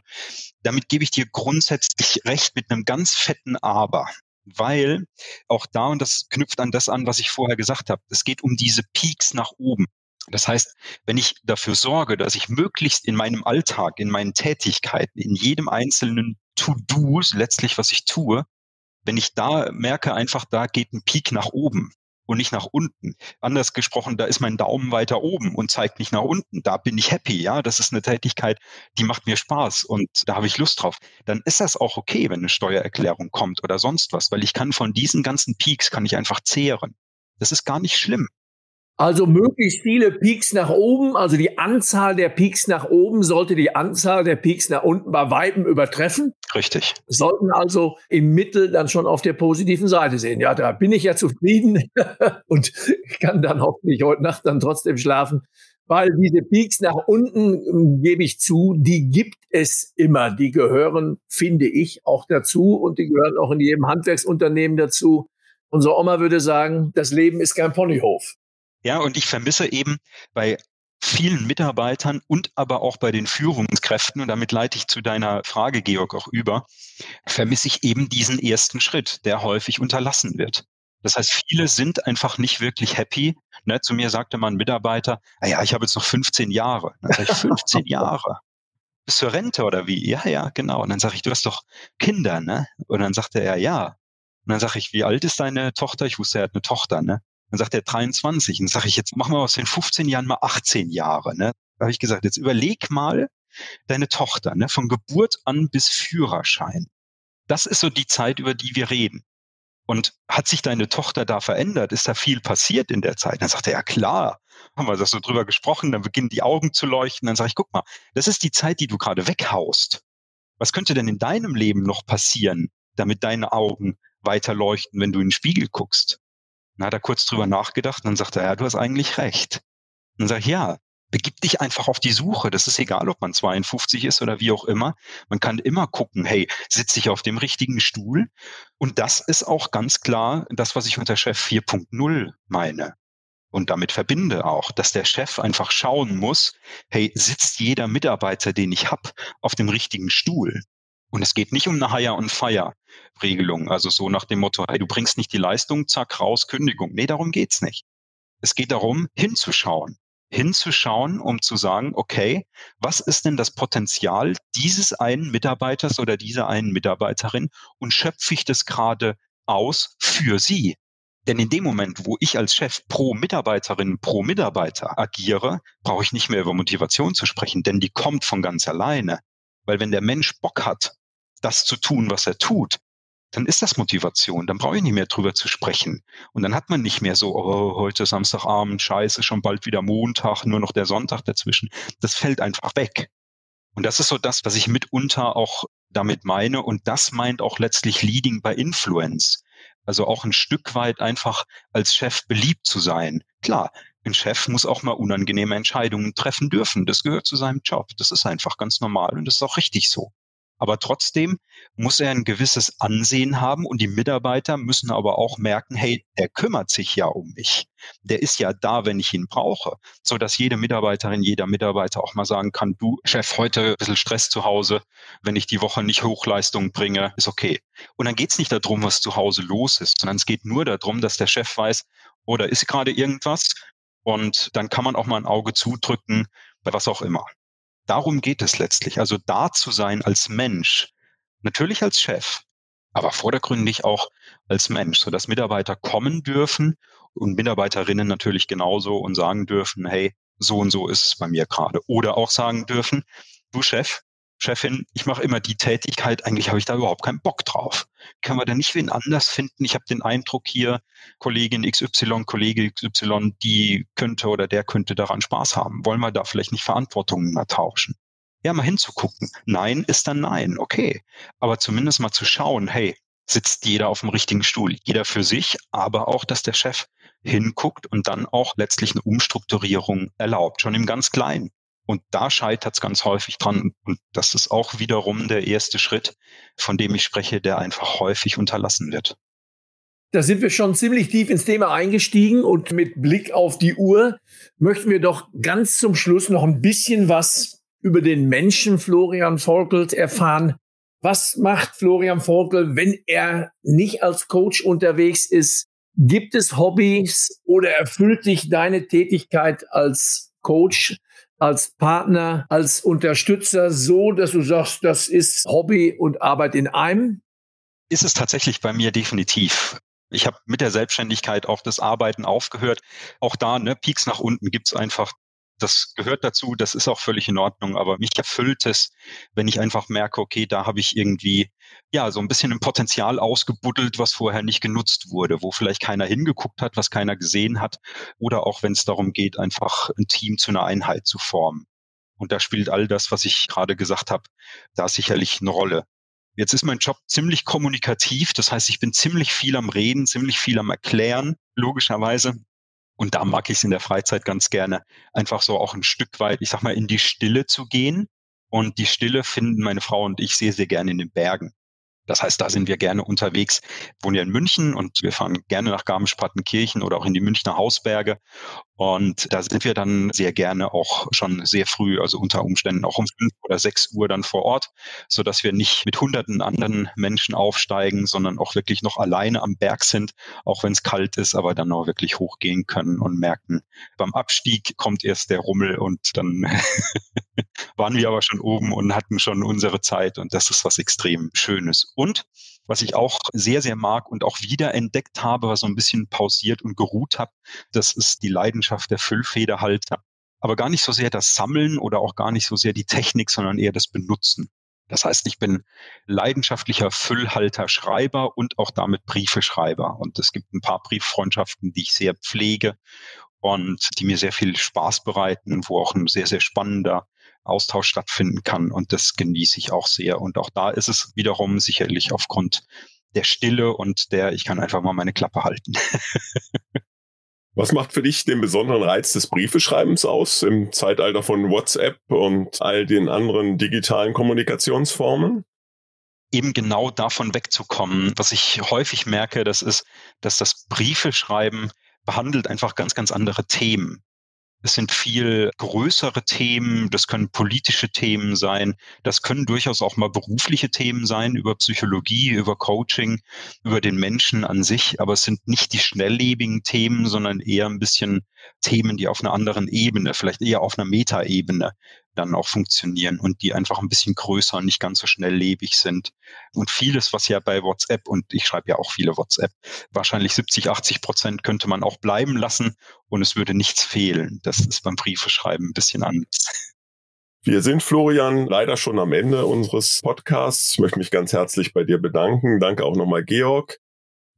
Damit gebe ich dir grundsätzlich recht mit einem ganz fetten Aber. Weil auch da, und das knüpft an das an, was ich vorher gesagt habe, es geht um diese Peaks nach oben. Das heißt, wenn ich dafür sorge, dass ich möglichst in meinem Alltag, in meinen Tätigkeiten, in jedem einzelnen To-Do, letztlich was ich tue, wenn ich da merke, einfach da geht ein Peak nach oben und nicht nach unten. Anders gesprochen, da ist mein Daumen weiter oben und zeigt nicht nach unten. Da bin ich happy, ja. Das ist eine Tätigkeit, die macht mir Spaß und da habe ich Lust drauf. Dann ist das auch okay, wenn eine Steuererklärung kommt oder sonst was, weil ich kann von diesen ganzen Peaks kann ich einfach zehren. Das ist gar nicht schlimm. Also möglichst viele Peaks nach oben, also die Anzahl der Peaks nach oben sollte die Anzahl der Peaks nach unten bei Weitem übertreffen. Richtig. Sollten also im Mittel dann schon auf der positiven Seite sehen. Ja, da bin ich ja zufrieden und kann dann hoffentlich heute Nacht dann trotzdem schlafen. Weil diese Peaks nach unten, gebe ich zu, die gibt es immer. Die gehören, finde ich, auch dazu und die gehören auch in jedem Handwerksunternehmen dazu. Unsere Oma würde sagen, das Leben ist kein Ponyhof. Ja, und ich vermisse eben bei vielen Mitarbeitern und aber auch bei den Führungskräften, und damit leite ich zu deiner Frage, Georg, auch über, vermisse ich eben diesen ersten Schritt, der häufig unterlassen wird. Das heißt, viele sind einfach nicht wirklich happy. Ne, zu mir sagte mal ein Mitarbeiter, ah ja, ich habe jetzt noch 15 Jahre. Dann sage ich, 15 Jahre? Bis zur Rente oder wie? Ja, ja, genau. Und dann sage ich, du hast doch Kinder, ne? Und dann sagte er, ja. Und dann sage ich, wie alt ist deine Tochter? Ich wusste, er hat eine Tochter, ne? Dann sagt er 23. Und dann sage ich, jetzt machen wir aus den 15 Jahren mal 18 Jahre. Ne? Da habe ich gesagt, jetzt überleg mal deine Tochter, ne? von Geburt an bis Führerschein. Das ist so die Zeit, über die wir reden. Und hat sich deine Tochter da verändert? Ist da viel passiert in der Zeit? Dann sagt er, ja klar, haben wir das so drüber gesprochen, dann beginnen die Augen zu leuchten. Dann sage ich, guck mal, das ist die Zeit, die du gerade weghaust. Was könnte denn in deinem Leben noch passieren, damit deine Augen weiter leuchten, wenn du in den Spiegel guckst? Dann hat er kurz drüber nachgedacht und dann sagt er, ja, du hast eigentlich recht. Und dann sage ich, ja, begib dich einfach auf die Suche. Das ist egal, ob man 52 ist oder wie auch immer. Man kann immer gucken, hey, sitze ich auf dem richtigen Stuhl? Und das ist auch ganz klar das, was ich unter Chef 4.0 meine. Und damit verbinde auch, dass der Chef einfach schauen muss, hey, sitzt jeder Mitarbeiter, den ich habe, auf dem richtigen Stuhl? Und es geht nicht um eine Hire- und Fire-Regelung, also so nach dem Motto, hey, du bringst nicht die Leistung, zack, raus, Kündigung. Nee, darum geht's nicht. Es geht darum, hinzuschauen. Hinzuschauen, um zu sagen, okay, was ist denn das Potenzial dieses einen Mitarbeiters oder dieser einen Mitarbeiterin und schöpfe ich das gerade aus für sie? Denn in dem Moment, wo ich als Chef pro Mitarbeiterin, pro Mitarbeiter agiere, brauche ich nicht mehr über Motivation zu sprechen, denn die kommt von ganz alleine. Weil wenn der Mensch Bock hat, das zu tun, was er tut, dann ist das Motivation. Dann brauche ich nicht mehr drüber zu sprechen. Und dann hat man nicht mehr so, oh, heute Samstagabend, scheiße, schon bald wieder Montag, nur noch der Sonntag dazwischen. Das fällt einfach weg. Und das ist so das, was ich mitunter auch damit meine. Und das meint auch letztlich Leading by Influence. Also auch ein Stück weit einfach als Chef beliebt zu sein. Klar, ein Chef muss auch mal unangenehme Entscheidungen treffen dürfen. Das gehört zu seinem Job. Das ist einfach ganz normal und das ist auch richtig so. Aber trotzdem muss er ein gewisses Ansehen haben und die Mitarbeiter müssen aber auch merken, hey, der kümmert sich ja um mich. Der ist ja da, wenn ich ihn brauche. So dass jede Mitarbeiterin, jeder Mitarbeiter auch mal sagen kann, du Chef, heute ein bisschen Stress zu Hause. Wenn ich die Woche nicht Hochleistung bringe, ist okay. Und dann geht es nicht darum, was zu Hause los ist, sondern es geht nur darum, dass der Chef weiß, oder oh, ist gerade irgendwas? Und dann kann man auch mal ein Auge zudrücken, bei was auch immer. Darum geht es letztlich. Also da zu sein als Mensch. Natürlich als Chef, aber vordergründig auch als Mensch, sodass Mitarbeiter kommen dürfen und Mitarbeiterinnen natürlich genauso und sagen dürfen, hey, so und so ist es bei mir gerade. Oder auch sagen dürfen, du Chef, Chefin, ich mache immer die Tätigkeit, eigentlich habe ich da überhaupt keinen Bock drauf. Können wir da nicht wen anders finden? Ich habe den Eindruck hier, Kollegin XY, Kollege XY, die könnte oder der könnte daran Spaß haben. Wollen wir da vielleicht nicht Verantwortungen mal tauschen? Ja, mal hinzugucken. Nein ist dann nein, okay. Aber zumindest mal zu schauen, hey, sitzt jeder auf dem richtigen Stuhl, jeder für sich, aber auch, dass der Chef hinguckt und dann auch letztlich eine Umstrukturierung erlaubt, schon im ganz Kleinen. Und da scheitert es ganz häufig dran. Und das ist auch wiederum der erste Schritt, von dem ich spreche, der einfach häufig unterlassen wird. Da sind wir schon ziemlich tief ins Thema eingestiegen und mit Blick auf die Uhr möchten wir doch ganz zum Schluss noch ein bisschen was über den Menschen Florian Volkelt erfahren. Was macht Florian Volkel, wenn er nicht als Coach unterwegs ist? Gibt es Hobbys oder erfüllt dich deine Tätigkeit als Coach als Partner, als Unterstützer so, dass du sagst, das ist Hobby und Arbeit in einem? Ist es tatsächlich bei mir definitiv. Ich habe mit der Selbstständigkeit auch das Arbeiten aufgehört. Auch da, ne, Peaks nach unten gibt's einfach das gehört dazu, das ist auch völlig in Ordnung, aber mich erfüllt es, wenn ich einfach merke, okay, da habe ich irgendwie ja so ein bisschen ein Potenzial ausgebuddelt, was vorher nicht genutzt wurde, wo vielleicht keiner hingeguckt hat, was keiner gesehen hat, oder auch wenn es darum geht, einfach ein Team zu einer Einheit zu formen. Und da spielt all das, was ich gerade gesagt habe, da sicherlich eine Rolle. Jetzt ist mein Job ziemlich kommunikativ, das heißt, ich bin ziemlich viel am Reden, ziemlich viel am Erklären, logischerweise. Und da mag ich es in der Freizeit ganz gerne, einfach so auch ein Stück weit, ich sag mal, in die Stille zu gehen. Und die Stille finden meine Frau und ich sehr, sehr gerne in den Bergen. Das heißt, da sind wir gerne unterwegs. Wohnen ja in München und wir fahren gerne nach Garmisch-Partenkirchen oder auch in die Münchner Hausberge. Und da sind wir dann sehr gerne auch schon sehr früh, also unter Umständen auch um fünf oder sechs Uhr dann vor Ort, so dass wir nicht mit hunderten anderen Menschen aufsteigen, sondern auch wirklich noch alleine am Berg sind, auch wenn es kalt ist, aber dann auch wirklich hochgehen können und merken, beim Abstieg kommt erst der Rummel und dann waren wir aber schon oben und hatten schon unsere Zeit und das ist was extrem Schönes. Und was ich auch sehr, sehr mag und auch wieder entdeckt habe, was so ein bisschen pausiert und geruht habe, das ist die Leidenschaft der Füllfederhalter. Aber gar nicht so sehr das Sammeln oder auch gar nicht so sehr die Technik, sondern eher das Benutzen. Das heißt, ich bin leidenschaftlicher Füllhalter Schreiber und auch damit Briefeschreiber. Und es gibt ein paar Brieffreundschaften, die ich sehr pflege und die mir sehr viel Spaß bereiten, wo auch ein sehr, sehr spannender Austausch stattfinden kann. Und das genieße ich auch sehr. Und auch da ist es wiederum sicherlich aufgrund der Stille und der, ich kann einfach mal meine Klappe halten. Was macht für dich den besonderen Reiz des Briefeschreibens aus im Zeitalter von WhatsApp und all den anderen digitalen Kommunikationsformen? Eben genau davon wegzukommen. Was ich häufig merke, das ist, dass das Briefeschreiben behandelt einfach ganz, ganz andere Themen. Es sind viel größere Themen, das können politische Themen sein, das können durchaus auch mal berufliche Themen sein über Psychologie, über Coaching, über den Menschen an sich, aber es sind nicht die schnelllebigen Themen, sondern eher ein bisschen Themen, die auf einer anderen Ebene, vielleicht eher auf einer Metaebene dann auch funktionieren und die einfach ein bisschen größer und nicht ganz so schnelllebig sind. Und vieles, was ja bei WhatsApp, und ich schreibe ja auch viele WhatsApp, wahrscheinlich 70, 80 Prozent könnte man auch bleiben lassen und es würde nichts fehlen. Das ist beim Briefeschreiben ein bisschen anders. Wir sind, Florian, leider schon am Ende unseres Podcasts. Ich möchte mich ganz herzlich bei dir bedanken. Danke auch nochmal, Georg.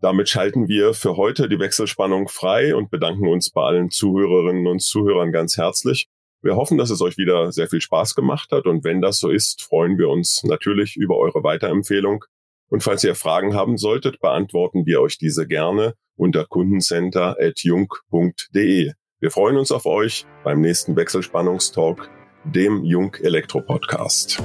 Damit schalten wir für heute die Wechselspannung frei und bedanken uns bei allen Zuhörerinnen und Zuhörern ganz herzlich. Wir hoffen, dass es euch wieder sehr viel Spaß gemacht hat und wenn das so ist, freuen wir uns natürlich über eure Weiterempfehlung. Und falls ihr Fragen haben solltet, beantworten wir euch diese gerne unter kundencenter.jung.de. Wir freuen uns auf euch beim nächsten Wechselspannungstalk, dem Jung Elektro Podcast.